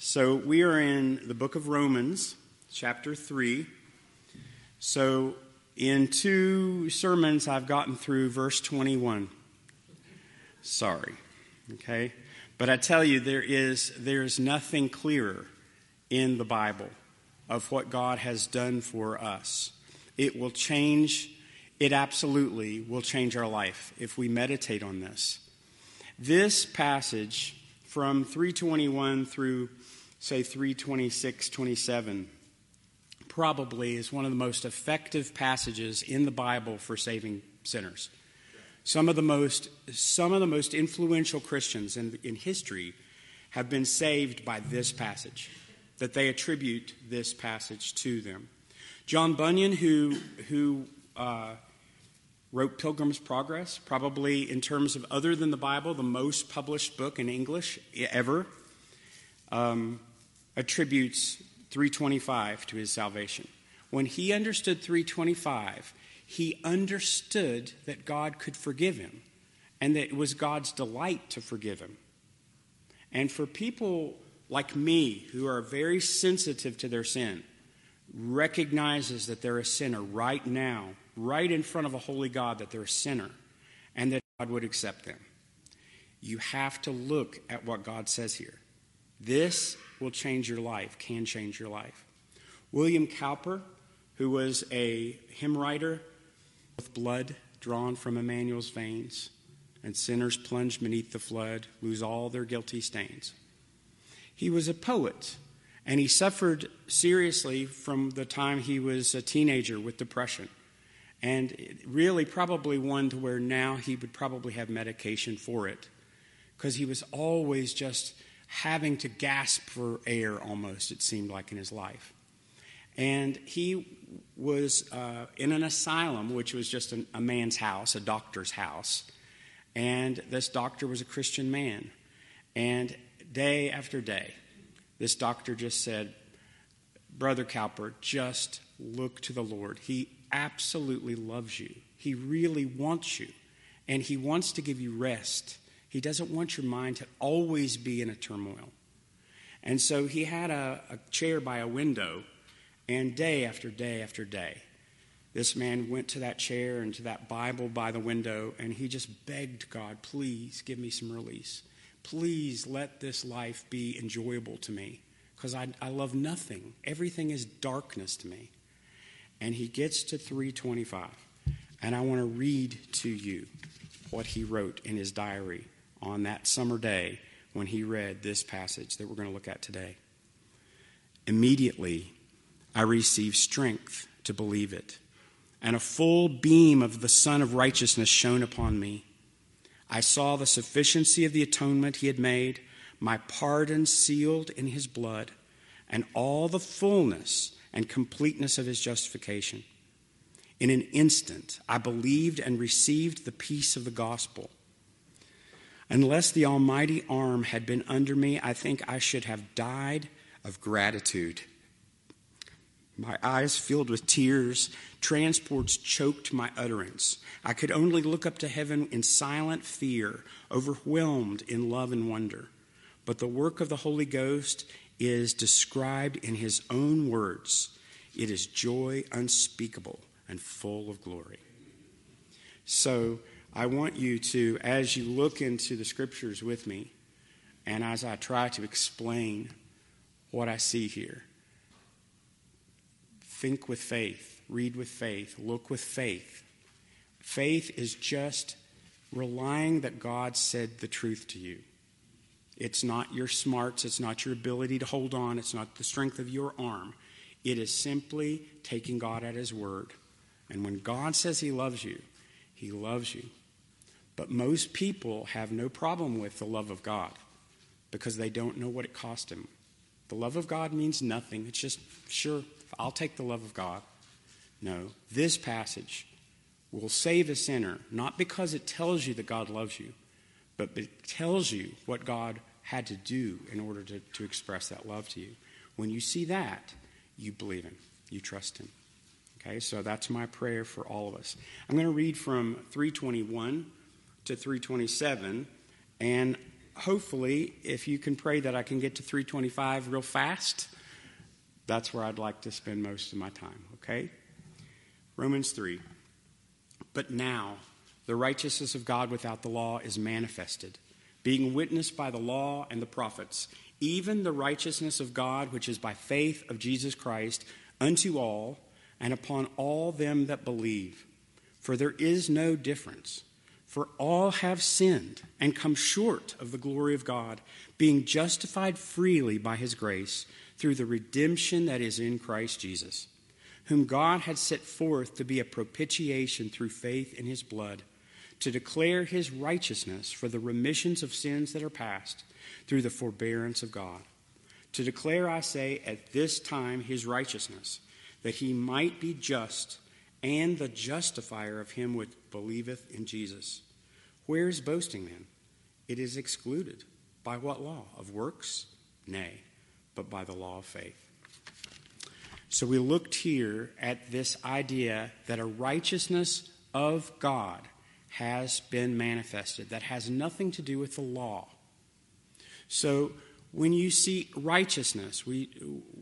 So we are in the book of Romans, chapter 3. So in two sermons, I've gotten through verse 21. Sorry. Okay? But I tell you, there is, there is nothing clearer in the Bible of what God has done for us. It will change, it absolutely will change our life if we meditate on this. This passage from 321 through, say, 326, 27 probably is one of the most effective passages in the Bible for saving sinners. Some of the most, some of the most influential Christians in, in history have been saved by this passage, that they attribute this passage to them. John Bunyan, who, who uh, wrote Pilgrim's Progress, probably in terms of other than the Bible, the most published book in English ever, um, attributes 325 to his salvation. When he understood 325, he understood that God could forgive him and that it was God's delight to forgive him. And for people like me who are very sensitive to their sin, recognizes that they're a sinner right now right in front of a holy God that they're a sinner and that God would accept them. You have to look at what God says here. This will change your life, can change your life. William Cowper, who was a hymn writer with blood drawn from Emmanuel's veins, and sinners plunged beneath the flood lose all their guilty stains. He was a poet, and he suffered seriously from the time he was a teenager with depression and really probably one to where now he would probably have medication for it because he was always just having to gasp for air almost it seemed like in his life. And he was uh, in an asylum which was just an, a man's house a doctor's house. And this doctor was a christian man. And day after day this doctor just said brother cowper just look to the lord. He absolutely loves you. He really wants you, and He wants to give you rest. He doesn't want your mind to always be in a turmoil. And so he had a, a chair by a window, and day after day after day, this man went to that chair and to that Bible by the window, and he just begged God, please give me some release. Please let this life be enjoyable to me because I, I love nothing. Everything is darkness to me and he gets to 325. And I want to read to you what he wrote in his diary on that summer day when he read this passage that we're going to look at today. Immediately, I received strength to believe it, and a full beam of the Sun of Righteousness shone upon me. I saw the sufficiency of the atonement he had made, my pardon sealed in his blood, and all the fullness and completeness of his justification. In an instant, I believed and received the peace of the gospel. Unless the almighty arm had been under me, I think I should have died of gratitude. My eyes filled with tears, transports choked my utterance. I could only look up to heaven in silent fear, overwhelmed in love and wonder. But the work of the Holy Ghost is described in his own words it is joy unspeakable and full of glory. So I want you to, as you look into the scriptures with me, and as I try to explain what I see here, think with faith, read with faith, look with faith. Faith is just relying that God said the truth to you. It's not your smarts, it's not your ability to hold on, it's not the strength of your arm. It is simply taking God at His word. And when God says He loves you, He loves you. But most people have no problem with the love of God because they don't know what it cost Him. The love of God means nothing. It's just, sure, I'll take the love of God. No, this passage will save a sinner, not because it tells you that God loves you, but it tells you what God had to do in order to, to express that love to you. When you see that, you believe Him, you trust Him. Okay, so that's my prayer for all of us. I'm going to read from 321 to 327, and hopefully, if you can pray that I can get to 325 real fast, that's where I'd like to spend most of my time, okay? Romans 3. But now, the righteousness of God without the law is manifested, being witnessed by the law and the prophets, even the righteousness of God which is by faith of Jesus Christ unto all and upon all them that believe. For there is no difference. For all have sinned and come short of the glory of God, being justified freely by his grace through the redemption that is in Christ Jesus, whom God had set forth to be a propitiation through faith in his blood, to declare his righteousness for the remissions of sins that are past through the forbearance of God. To declare, I say, at this time his righteousness, that he might be just and the justifier of him which believeth in Jesus. Where is boasting then? It is excluded. By what law? Of works? Nay, but by the law of faith. So we looked here at this idea that a righteousness of God has been manifested that has nothing to do with the law. So when you see righteousness, we,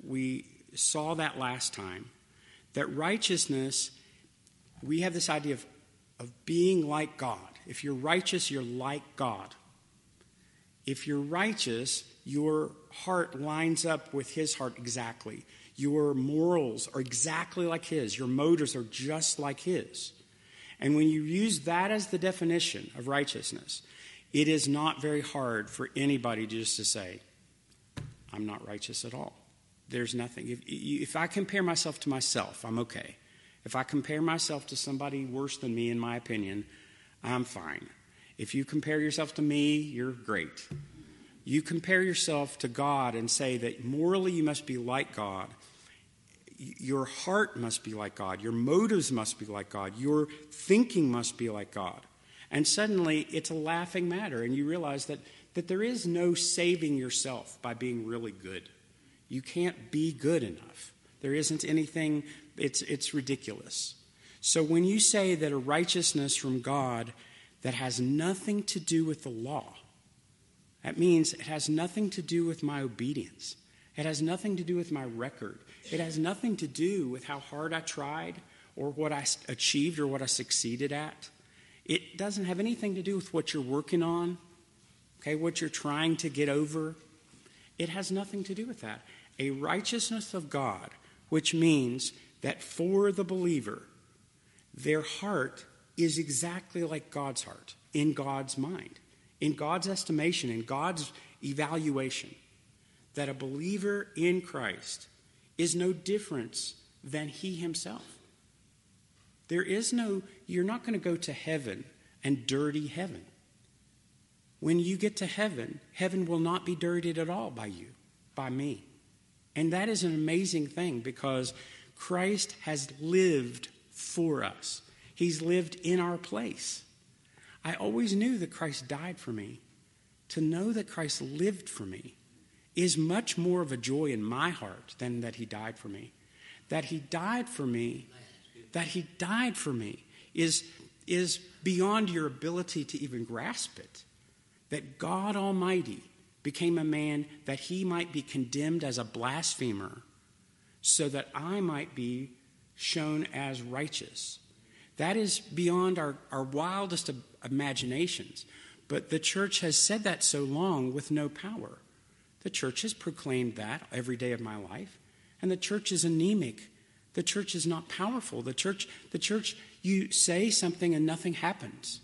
we saw that last time, that righteousness we have this idea of, of being like God. If you're righteous, you're like God. If you're righteous, your heart lines up with His heart exactly. Your morals are exactly like His. Your motives are just like His. And when you use that as the definition of righteousness, it is not very hard for anybody just to say, I'm not righteous at all. There's nothing. If, if I compare myself to myself, I'm okay. If I compare myself to somebody worse than me, in my opinion, I'm fine. If you compare yourself to me, you're great. You compare yourself to God and say that morally you must be like God. Your heart must be like God. Your motives must be like God. Your thinking must be like God. And suddenly it's a laughing matter, and you realize that, that there is no saving yourself by being really good. You can't be good enough. There isn't anything it's, it's ridiculous. So when you say that a righteousness from God that has nothing to do with the law, that means it has nothing to do with my obedience. It has nothing to do with my record. It has nothing to do with how hard I tried or what I achieved or what I succeeded at. It doesn't have anything to do with what you're working on, okay, what you're trying to get over. It has nothing to do with that. A righteousness of God, which means that for the believer, their heart is exactly like God's heart, in God's mind, in God's estimation, in God's evaluation. That a believer in Christ is no different than he himself. There is no, you're not going to go to heaven and dirty heaven. When you get to heaven, heaven will not be dirtied at all by you, by me. And that is an amazing thing because Christ has lived for us, He's lived in our place. I always knew that Christ died for me. To know that Christ lived for me is much more of a joy in my heart than that He died for me. That He died for me, that He died for me is, is beyond your ability to even grasp it. That God Almighty became a man that He might be condemned as a blasphemer so that I might be shown as righteous. That is beyond our, our wildest imaginations. But the church has said that so long with no power. The church has proclaimed that every day of my life. And the church is anemic. The church is not powerful. The church, the church, you say something and nothing happens.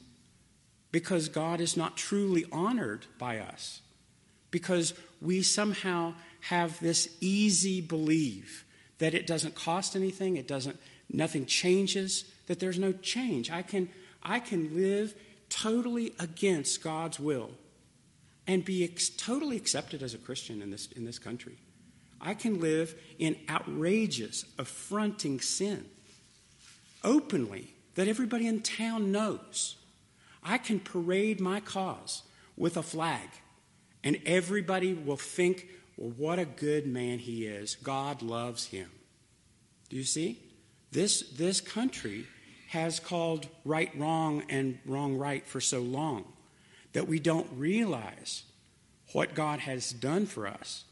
Because God is not truly honored by us. Because we somehow have this easy belief that it doesn't cost anything, it doesn't nothing changes, that there's no change. I can I can live totally against God's will and be ex- totally accepted as a Christian in this in this country. I can live in outrageous, affronting sin openly that everybody in town knows. I can parade my cause with a flag, and everybody will think well, what a good man he is. God loves him. Do you see? This, this country has called right wrong and wrong right for so long that we don't realize what God has done for us,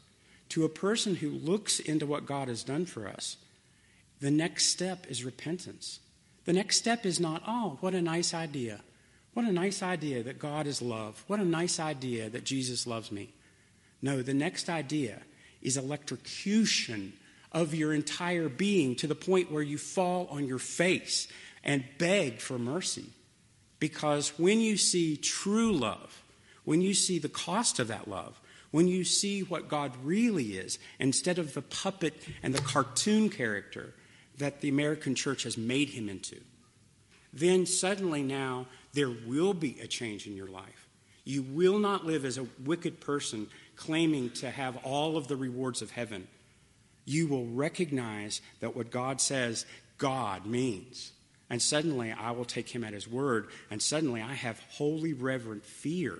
to a person who looks into what God has done for us, the next step is repentance. The next step is not, oh, what a nice idea. What a nice idea that God is love. What a nice idea that Jesus loves me. No, the next idea is electrocution of your entire being to the point where you fall on your face and beg for mercy. Because when you see true love, when you see the cost of that love, when you see what God really is, instead of the puppet and the cartoon character that the American church has made him into, then suddenly now there will be a change in your life. You will not live as a wicked person claiming to have all of the rewards of heaven. You will recognize that what God says God means. And suddenly I will take him at his word, and suddenly I have holy reverent fear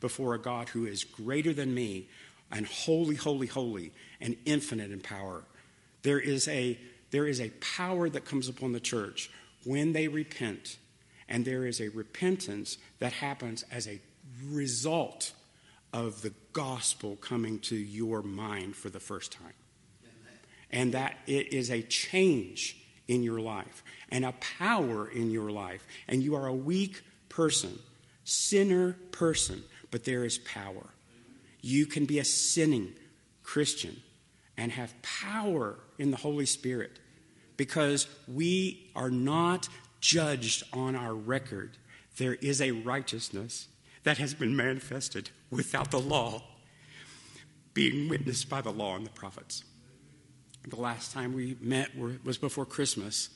before a God who is greater than me and holy, holy, holy, and infinite in power. There is a, there is a power that comes upon the church when they repent, and there is a repentance that happens as a result of the gospel coming to your mind for the first time. And that it is a change in your life and a power in your life. And you are a weak person, sinner person, but there is power. You can be a sinning Christian and have power in the Holy Spirit because we are not judged on our record. There is a righteousness that has been manifested without the law being witnessed by the law and the prophets. The last time we met was before Christmas,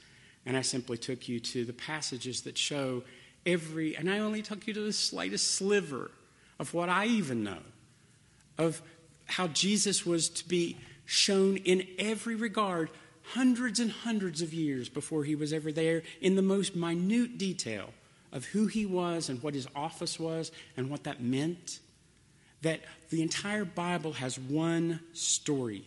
and I simply took you to the passages that show every, and I only took you to the slightest sliver of what I even know of how Jesus was to be shown in every regard hundreds and hundreds of years before he was ever there in the most minute detail of who he was and what his office was and what that meant. That the entire Bible has one story.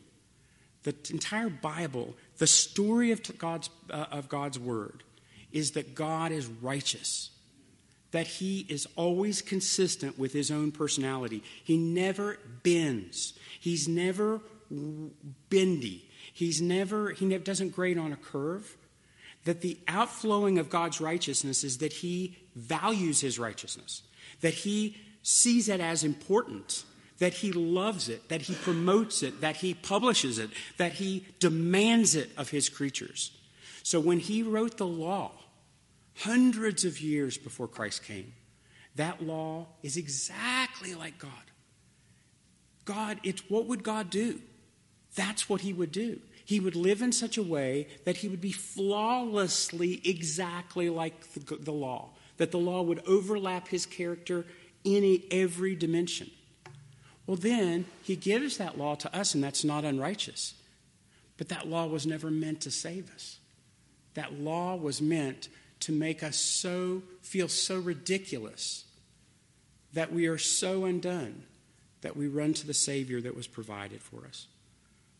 The entire Bible, the story of God's, uh, of God's Word, is that God is righteous, that He is always consistent with His own personality. He never bends, He's never bendy, He's never, He doesn't grade on a curve. That the outflowing of God's righteousness is that He values His righteousness, that He sees it as important, that he loves it, that he promotes it, that he publishes it, that he demands it of his creatures. So when he wrote the law, hundreds of years before Christ came, that law is exactly like God. God, it's what would God do? That's what he would do. He would live in such a way that he would be flawlessly exactly like the, the law, that the law would overlap his character in every dimension. Well, then he gives that law to us, and that's not unrighteous. But that law was never meant to save us. That law was meant to make us so feel so ridiculous that we are so undone that we run to the Savior that was provided for us.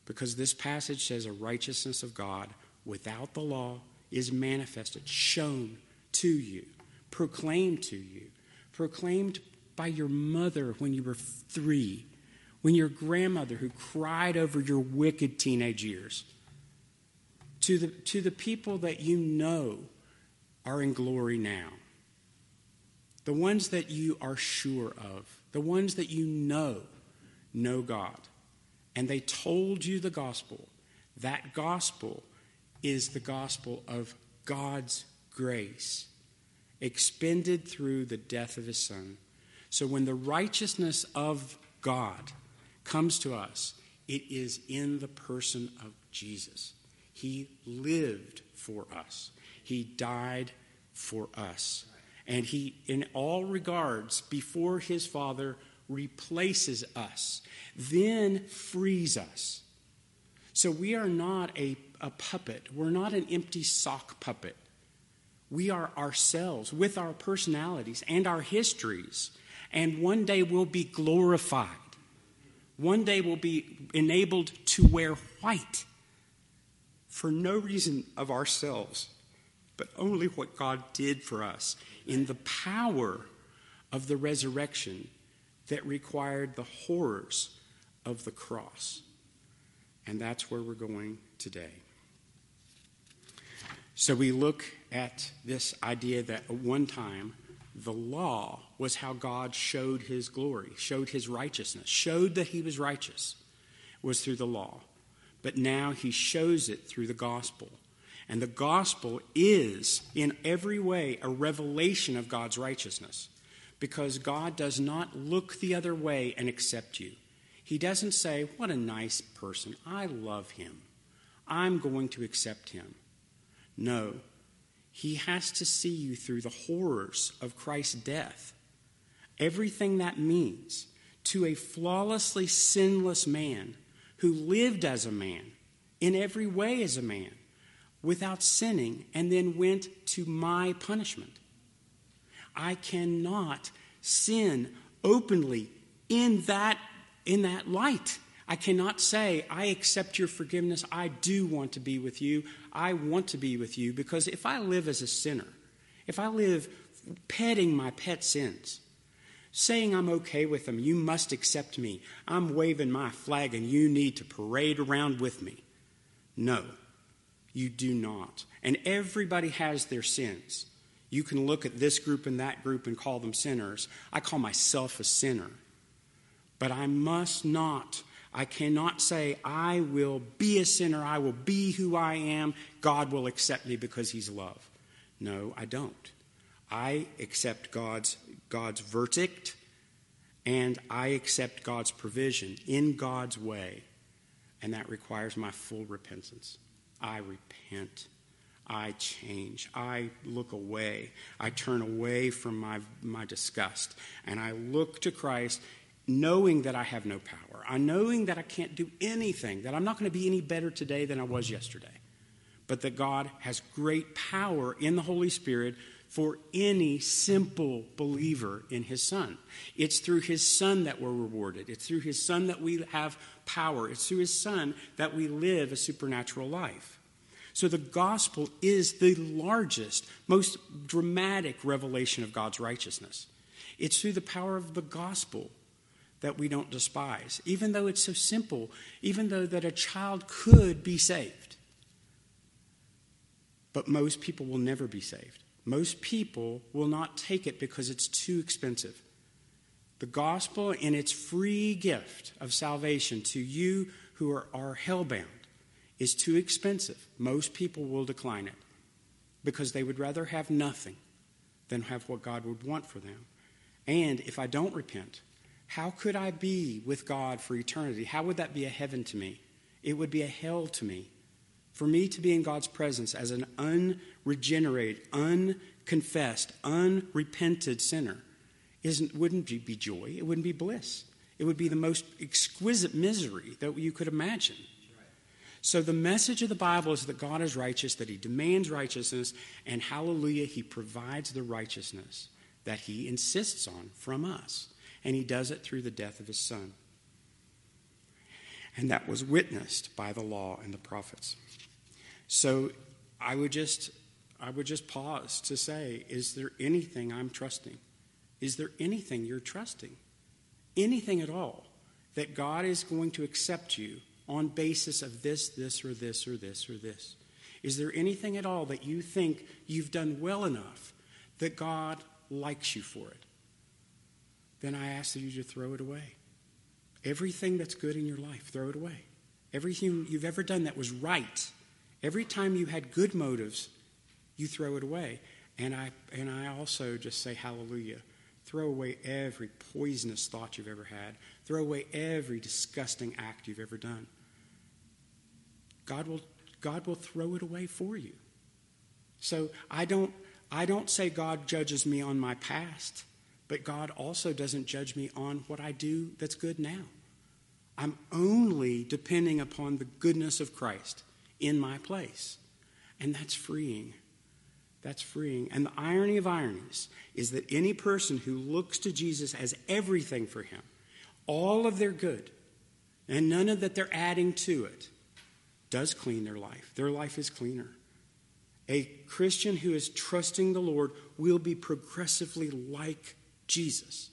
Because this passage says a righteousness of God without the law is manifested, shown to you, proclaimed to you, proclaimed by your mother when you were three, when your grandmother who cried over your wicked teenage years, to the, to the people that you know are in glory now, the ones that you are sure of, the ones that you know know God, and they told you the gospel, that gospel is the gospel of God's grace expended through the death of his son so when the righteousness of God comes to us, it is in the person of Jesus. He lived for us, He died for us. And He, in all regards, before His Father, replaces us, then frees us. So we are not a, a puppet, we're not an empty sock puppet. We are ourselves with our personalities and our histories and one day we'll be glorified. One day we'll be enabled to wear white for no reason of ourselves, but only what God did for us in the power of the resurrection that required the horrors of the cross. And that's where we're going today. So we look at this idea that at one time the law was how God showed his glory, showed his righteousness, showed that he was righteous, was through the law. But now he shows it through the gospel. And the gospel is, in every way, a revelation of God's righteousness because God does not look the other way and accept you. He doesn't say, What a nice person. I love him. I'm going to accept him. No, he has to see you through the horrors of Christ's death. Everything that means to a flawlessly sinless man who lived as a man, in every way as a man, without sinning, and then went to my punishment. I cannot sin openly in that, in that light. I cannot say, I accept your forgiveness. I do want to be with you. I want to be with you because if I live as a sinner, if I live petting my pet sins, saying I'm okay with them, you must accept me, I'm waving my flag and you need to parade around with me. No, you do not. And everybody has their sins. You can look at this group and that group and call them sinners. I call myself a sinner. But I must not I cannot say, I will be a sinner, I will be who I am, God will accept me because He's love. No, I don't. I accept God's, God's verdict and I accept God's provision in God's way, and that requires my full repentance. I repent. I change. I look away. I turn away from my, my disgust, and I look to Christ knowing that I have no power. I knowing that I can't do anything, that I'm not going to be any better today than I was yesterday. But that God has great power in the Holy Spirit for any simple believer in his son. It's through his son that we're rewarded. It's through his son that we have power. It's through his son that we live a supernatural life. So the gospel is the largest, most dramatic revelation of God's righteousness. It's through the power of the gospel that we don't despise, even though it's so simple, even though that a child could be saved. But most people will never be saved. Most people will not take it because it's too expensive. The gospel, in its free gift of salvation to you who are, are hellbound, is too expensive. Most people will decline it because they would rather have nothing than have what God would want for them. And if I don't repent, how could I be with God for eternity? How would that be a heaven to me? It would be a hell to me. For me to be in God's presence as an unregenerated, unconfessed, unrepented sinner isn't, wouldn't be joy. It wouldn't be bliss. It would be the most exquisite misery that you could imagine. So, the message of the Bible is that God is righteous, that He demands righteousness, and hallelujah, He provides the righteousness that He insists on from us and he does it through the death of his son. And that was witnessed by the law and the prophets. So I would just I would just pause to say, is there anything I'm trusting? Is there anything you're trusting? Anything at all that God is going to accept you on basis of this, this, or this, or this, or this? Is there anything at all that you think you've done well enough that God likes you for it? then I ask that you to throw it away. Everything that's good in your life, throw it away. Everything you've ever done that was right, every time you had good motives, you throw it away. And I, and I also just say hallelujah. Throw away every poisonous thought you've ever had. Throw away every disgusting act you've ever done. God will, God will throw it away for you. So I don't, I don't say God judges me on my past. But God also doesn't judge me on what I do that's good now. I'm only depending upon the goodness of Christ in my place. And that's freeing. That's freeing. And the irony of ironies is that any person who looks to Jesus as everything for him, all of their good, and none of that they're adding to it, does clean their life. Their life is cleaner. A Christian who is trusting the Lord will be progressively like Jesus.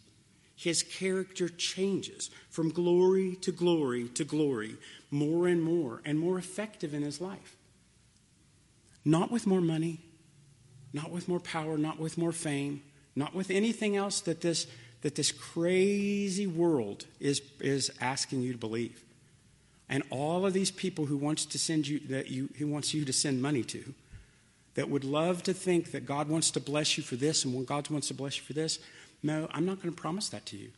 his character changes from glory to glory to glory, more and more, and more effective in his life. Not with more money, not with more power, not with more fame, not with anything else that this, that this crazy world is, is asking you to believe. And all of these people who wants to send you that you he wants you to send money to, that would love to think that God wants to bless you for this and God wants to bless you for this, no, I'm not going to promise that to you.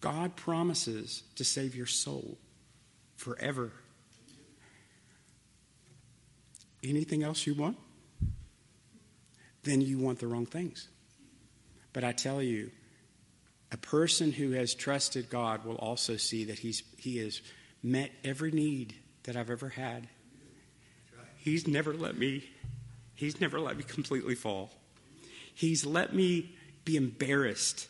God promises to save your soul forever. Anything else you want? Then you want the wrong things. But I tell you, a person who has trusted God will also see that he's, he has met every need that I've ever had. He's never let me, he's never let me completely fall. He's let me be embarrassed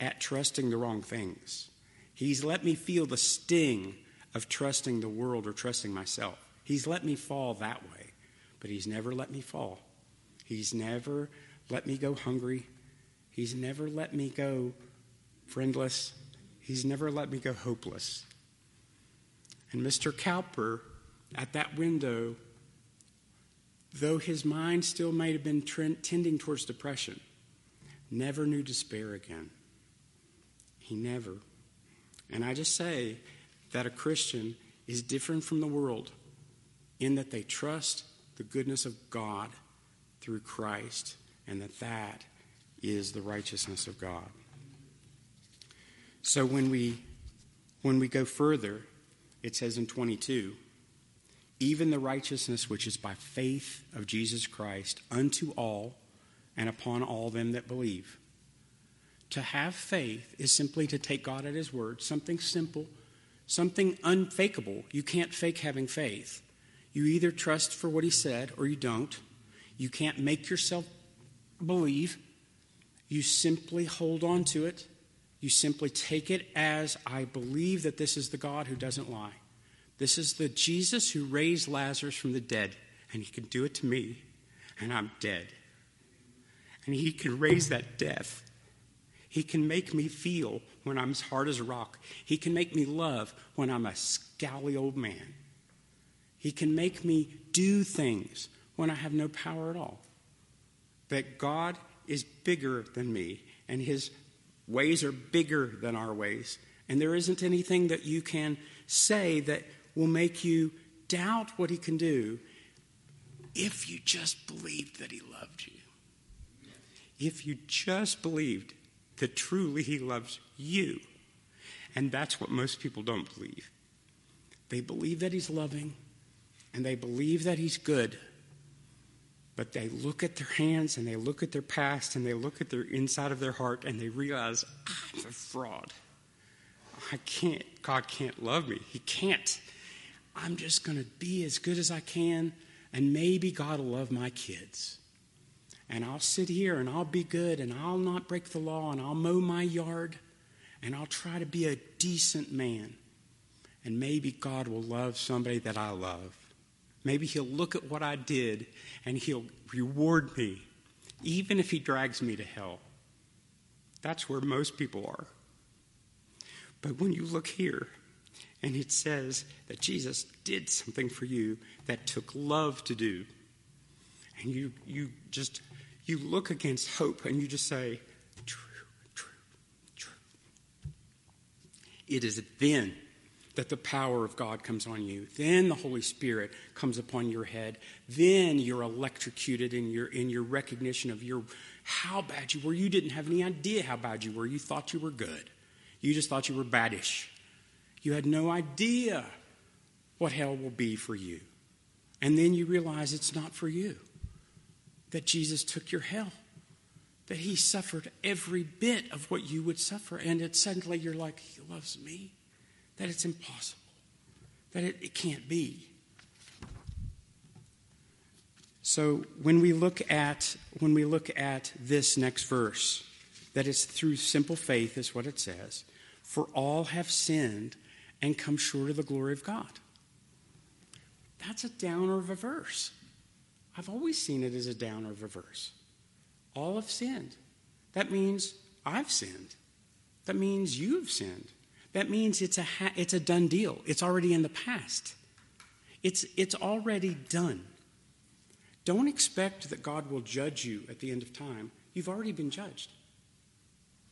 at trusting the wrong things. He's let me feel the sting of trusting the world or trusting myself. He's let me fall that way, but He's never let me fall. He's never let me go hungry. He's never let me go friendless. He's never let me go hopeless. And Mr. Cowper, at that window, though his mind still may have been tending towards depression, never knew despair again. He never. And I just say that a Christian is different from the world in that they trust the goodness of God through Christ and that that is the righteousness of God. So when we when we go further, it says in 22, even the righteousness which is by faith of Jesus Christ unto all and upon all them that believe. To have faith is simply to take God at His word, something simple, something unfakeable. You can't fake having faith. You either trust for what He said or you don't. You can't make yourself believe. You simply hold on to it. You simply take it as I believe that this is the God who doesn't lie. This is the Jesus who raised Lazarus from the dead, and He can do it to me, and I'm dead and He can raise that death. He can make me feel when I'm as hard as a rock. He can make me love when I'm a scowly old man. He can make me do things when I have no power at all. That God is bigger than me, and His ways are bigger than our ways. And there isn't anything that you can say that will make you doubt what He can do if you just believed that He loved you if you just believed that truly He loves you. And that's what most people don't believe. They believe that He's loving and they believe that He's good, but they look at their hands and they look at their past and they look at their inside of their heart and they realize, I'm a fraud. I can't, God can't love me. He can't. I'm just going to be as good as I can, and maybe God will love my kids and I'll sit here and I'll be good and I'll not break the law and I'll mow my yard and I'll try to be a decent man. And maybe God will love somebody that I love. Maybe He'll look at what I did and He'll reward me, even if He drags me to hell. That's where most people are. But when you look here, and it says that Jesus did something for you that took love to do, and you, you just you look against hope and you just say, true, true, true. It is then that the power of God comes on you. Then the Holy Spirit comes upon your head. Then you're electrocuted in your in your recognition of your how bad you were. You didn't have any idea how bad you were. You thought you were good. You just thought you were baddish. You had no idea what hell will be for you. And then you realize it's not for you that Jesus took your hell, that he suffered every bit of what you would suffer. And it suddenly you're like, he loves me, that it's impossible, that it, it can't be. So when we look at when we look at this next verse, that it's through simple faith is what it says, for all have sinned and come short of the glory of God. That's a downer of a verse. I've always seen it as a downer of a verse. All have sinned. That means I've sinned. That means you've sinned. That means it's a, ha- it's a done deal. It's already in the past. It's, it's already done. Don't expect that God will judge you at the end of time. You've already been judged,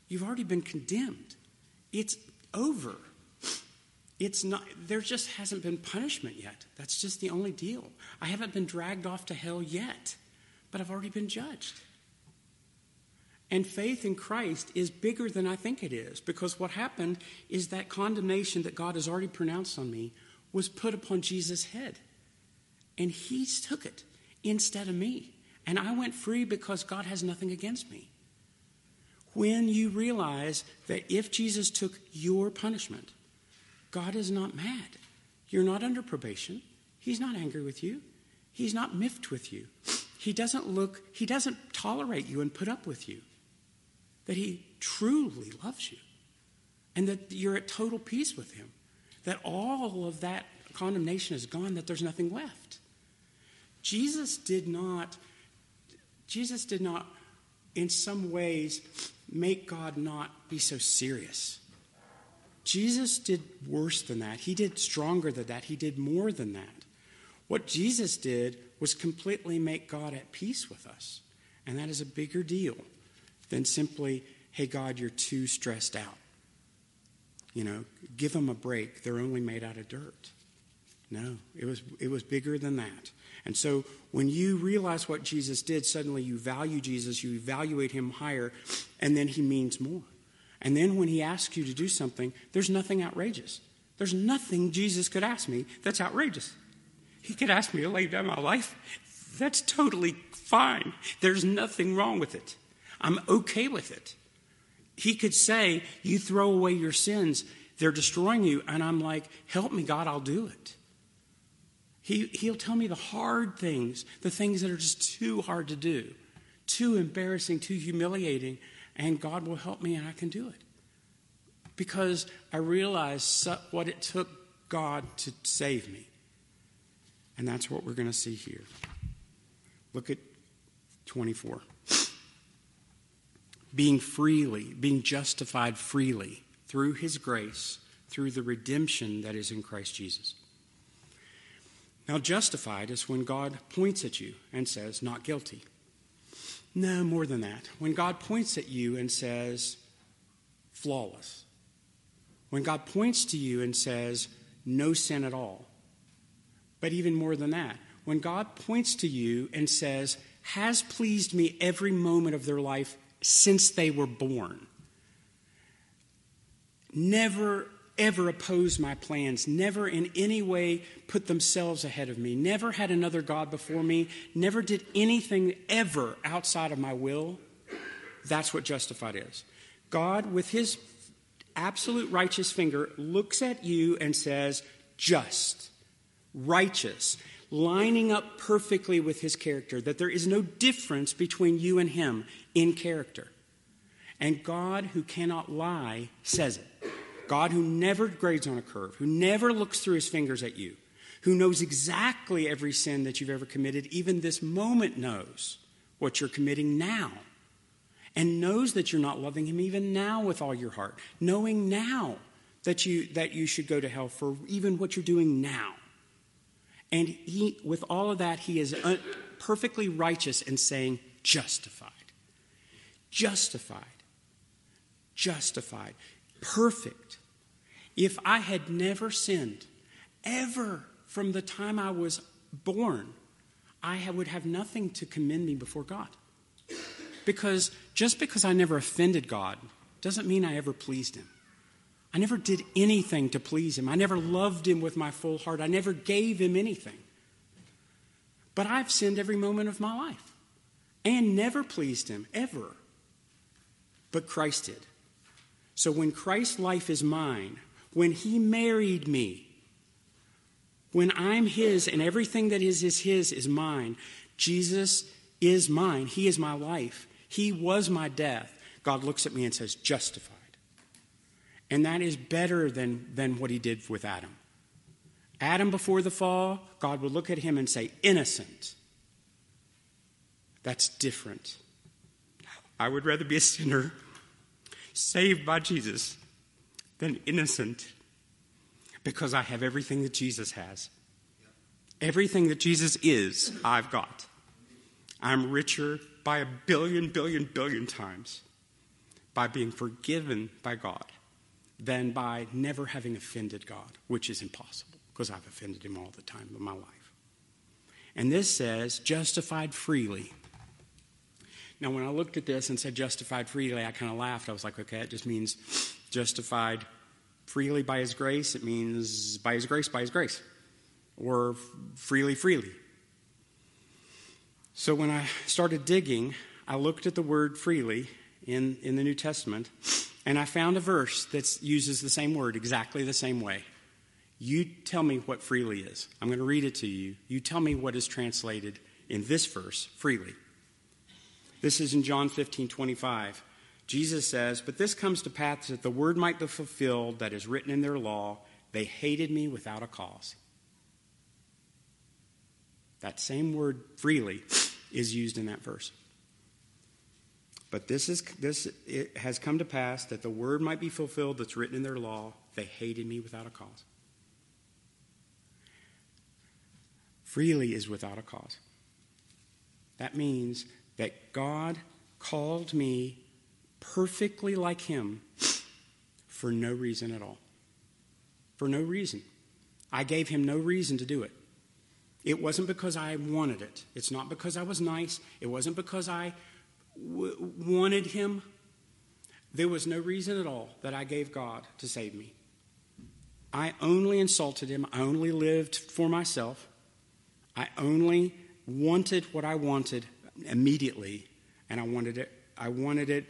you've already been condemned. It's over. It's not, there just hasn't been punishment yet. That's just the only deal. I haven't been dragged off to hell yet, but I've already been judged. And faith in Christ is bigger than I think it is because what happened is that condemnation that God has already pronounced on me was put upon Jesus' head. And he took it instead of me. And I went free because God has nothing against me. When you realize that if Jesus took your punishment, God is not mad. You're not under probation. He's not angry with you. He's not miffed with you. He doesn't look, he doesn't tolerate you and put up with you. That he truly loves you and that you're at total peace with him. That all of that condemnation is gone, that there's nothing left. Jesus did not, Jesus did not, in some ways, make God not be so serious. Jesus did worse than that. He did stronger than that. He did more than that. What Jesus did was completely make God at peace with us. And that is a bigger deal than simply, hey, God, you're too stressed out. You know, give them a break. They're only made out of dirt. No, it was, it was bigger than that. And so when you realize what Jesus did, suddenly you value Jesus, you evaluate him higher, and then he means more. And then when he asks you to do something, there's nothing outrageous. There's nothing Jesus could ask me that's outrageous. He could ask me to lay down my life. That's totally fine. There's nothing wrong with it. I'm okay with it. He could say, You throw away your sins, they're destroying you. And I'm like, Help me, God, I'll do it. He, he'll tell me the hard things, the things that are just too hard to do, too embarrassing, too humiliating, and God will help me and I can do it. Because I realize what it took God to save me. And that's what we're going to see here. Look at 24. Being freely, being justified freely through his grace, through the redemption that is in Christ Jesus. Now, justified is when God points at you and says, not guilty. No, more than that. When God points at you and says, flawless. When God points to you and says, no sin at all. But even more than that, when God points to you and says, has pleased me every moment of their life since they were born. Never ever opposed my plans, never in any way put themselves ahead of me, never had another God before me, never did anything ever outside of my will, that's what justified is. God, with his absolute righteous finger, looks at you and says, just, righteous, lining up perfectly with his character, that there is no difference between you and him in character. And God, who cannot lie, says it. God who never grades on a curve, who never looks through his fingers at you, who knows exactly every sin that you've ever committed, even this moment knows what you're committing now, and knows that you're not loving him even now with all your heart, knowing now that you, that you should go to hell for even what you're doing now. And he, with all of that, he is perfectly righteous in saying, justified. Justified. Justified. Perfect if I had never sinned, ever from the time I was born, I would have nothing to commend me before God. Because just because I never offended God doesn't mean I ever pleased Him. I never did anything to please Him. I never loved Him with my full heart. I never gave Him anything. But I've sinned every moment of my life and never pleased Him, ever. But Christ did. So when Christ's life is mine, when he married me, when I'm his and everything that is, is his is mine, Jesus is mine. He is my life. He was my death. God looks at me and says, justified. And that is better than, than what he did with Adam. Adam, before the fall, God would look at him and say, innocent. That's different. I would rather be a sinner saved by Jesus than innocent because I have everything that Jesus has. Everything that Jesus is, I've got. I'm richer by a billion, billion, billion times by being forgiven by God than by never having offended God, which is impossible because I've offended Him all the time of my life. And this says, justified freely. Now, when I looked at this and said justified freely, I kind of laughed. I was like, okay, it just means justified freely by His grace. It means by His grace, by His grace. Or freely, freely. So when I started digging, I looked at the word freely in, in the New Testament, and I found a verse that uses the same word exactly the same way. You tell me what freely is. I'm going to read it to you. You tell me what is translated in this verse, freely. This is in John 15 25. Jesus says, But this comes to pass that the word might be fulfilled that is written in their law. They hated me without a cause. That same word, freely, is used in that verse. But this, is, this it has come to pass that the word might be fulfilled that's written in their law. They hated me without a cause. Freely is without a cause. That means that God called me perfectly like Him for no reason at all. For no reason. I gave Him no reason to do it. It wasn't because I wanted it. It's not because I was nice. It wasn't because I w- wanted Him. There was no reason at all that I gave God to save me. I only insulted Him. I only lived for myself. I only wanted what I wanted immediately, and I wanted it. I wanted it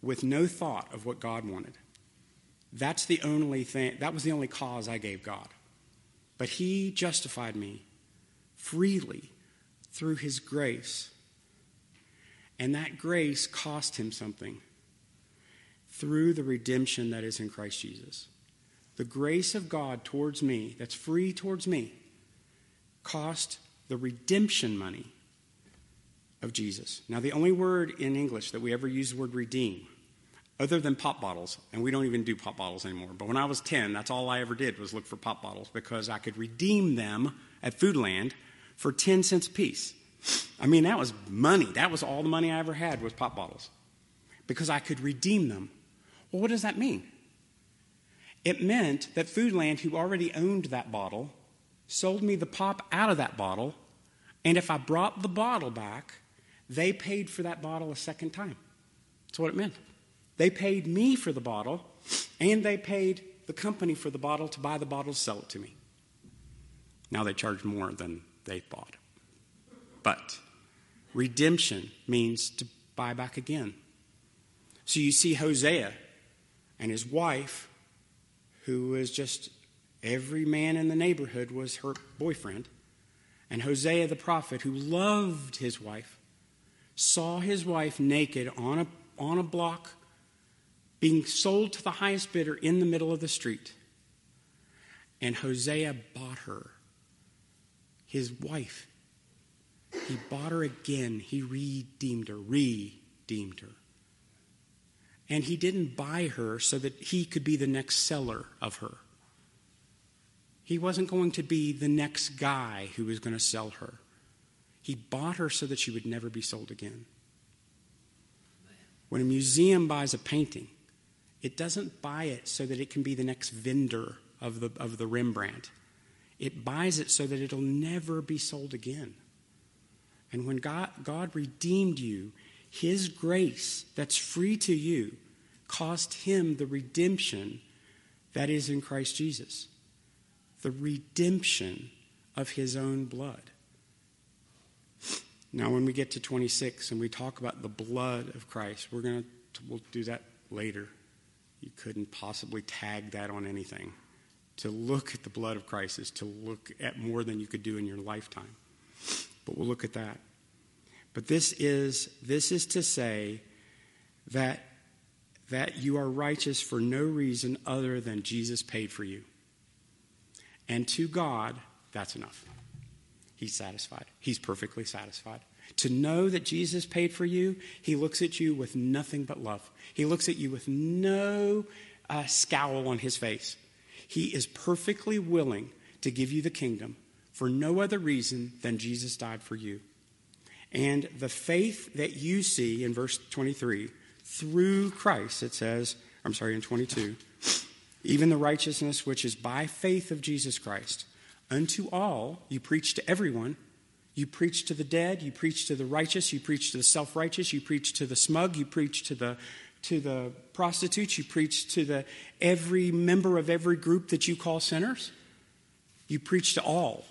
with no thought of what God wanted. That's the only thing. That was the only cause I gave God. But He justified me freely through his grace. And that grace cost him something through the redemption that is in Christ Jesus. The grace of God towards me, that's free towards me, cost the redemption money of Jesus. Now, the only word in English that we ever use the word redeem, other than pop bottles, and we don't even do pop bottles anymore, but when I was 10, that's all I ever did was look for pop bottles because I could redeem them at Foodland for 10 cents a piece. I mean, that was money. That was all the money I ever had was pop bottles because I could redeem them. Well, what does that mean? It meant that Foodland, who already owned that bottle, sold me the pop out of that bottle, and if I brought the bottle back, they paid for that bottle a second time. That's what it meant. They paid me for the bottle, and they paid the company for the bottle to buy the bottle sell it to me. Now they charge more than they bought. But redemption means to buy back again. So you see Hosea and his wife, who was just every man in the neighborhood was her boyfriend. And Hosea the prophet, who loved his wife, saw his wife naked on a, on a block being sold to the highest bidder in the middle of the street. And Hosea bought her his wife. He bought her again. He redeemed her, redeemed her. And he didn't buy her so that he could be the next seller of her. He wasn't going to be the next guy who was going to sell her. He bought her so that she would never be sold again. When a museum buys a painting, it doesn't buy it so that it can be the next vendor of the, of the Rembrandt. It buys it so that it'll never be sold again. And when God, God redeemed you, His grace that's free to you cost Him the redemption that is in Christ Jesus. The redemption of His own blood. Now, when we get to 26 and we talk about the blood of Christ, we're going to we'll do that later. You couldn't possibly tag that on anything to look at the blood of Christ is to look at more than you could do in your lifetime. But we'll look at that. But this is this is to say that that you are righteous for no reason other than Jesus paid for you. And to God, that's enough. He's satisfied. He's perfectly satisfied. To know that Jesus paid for you, he looks at you with nothing but love. He looks at you with no uh, scowl on his face. He is perfectly willing to give you the kingdom for no other reason than Jesus died for you. And the faith that you see in verse 23, through Christ, it says, I'm sorry, in 22, even the righteousness which is by faith of Jesus Christ, unto all you preach to everyone. You preach to the dead, you preach to the righteous, you preach to the self righteous, you preach to the smug, you preach to the to the prostitutes, you preach to the every member of every group that you call sinners. You preach to all,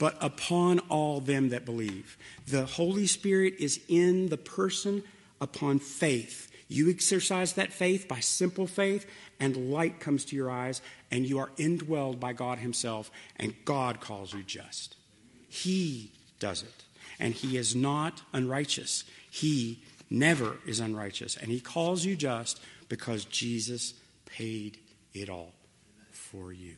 but upon all them that believe. The Holy Spirit is in the person upon faith. You exercise that faith by simple faith, and light comes to your eyes, and you are indwelled by God Himself, and God calls you just. He does it, and He is not unrighteous. He never is unrighteous, and He calls you just because Jesus paid it all for you.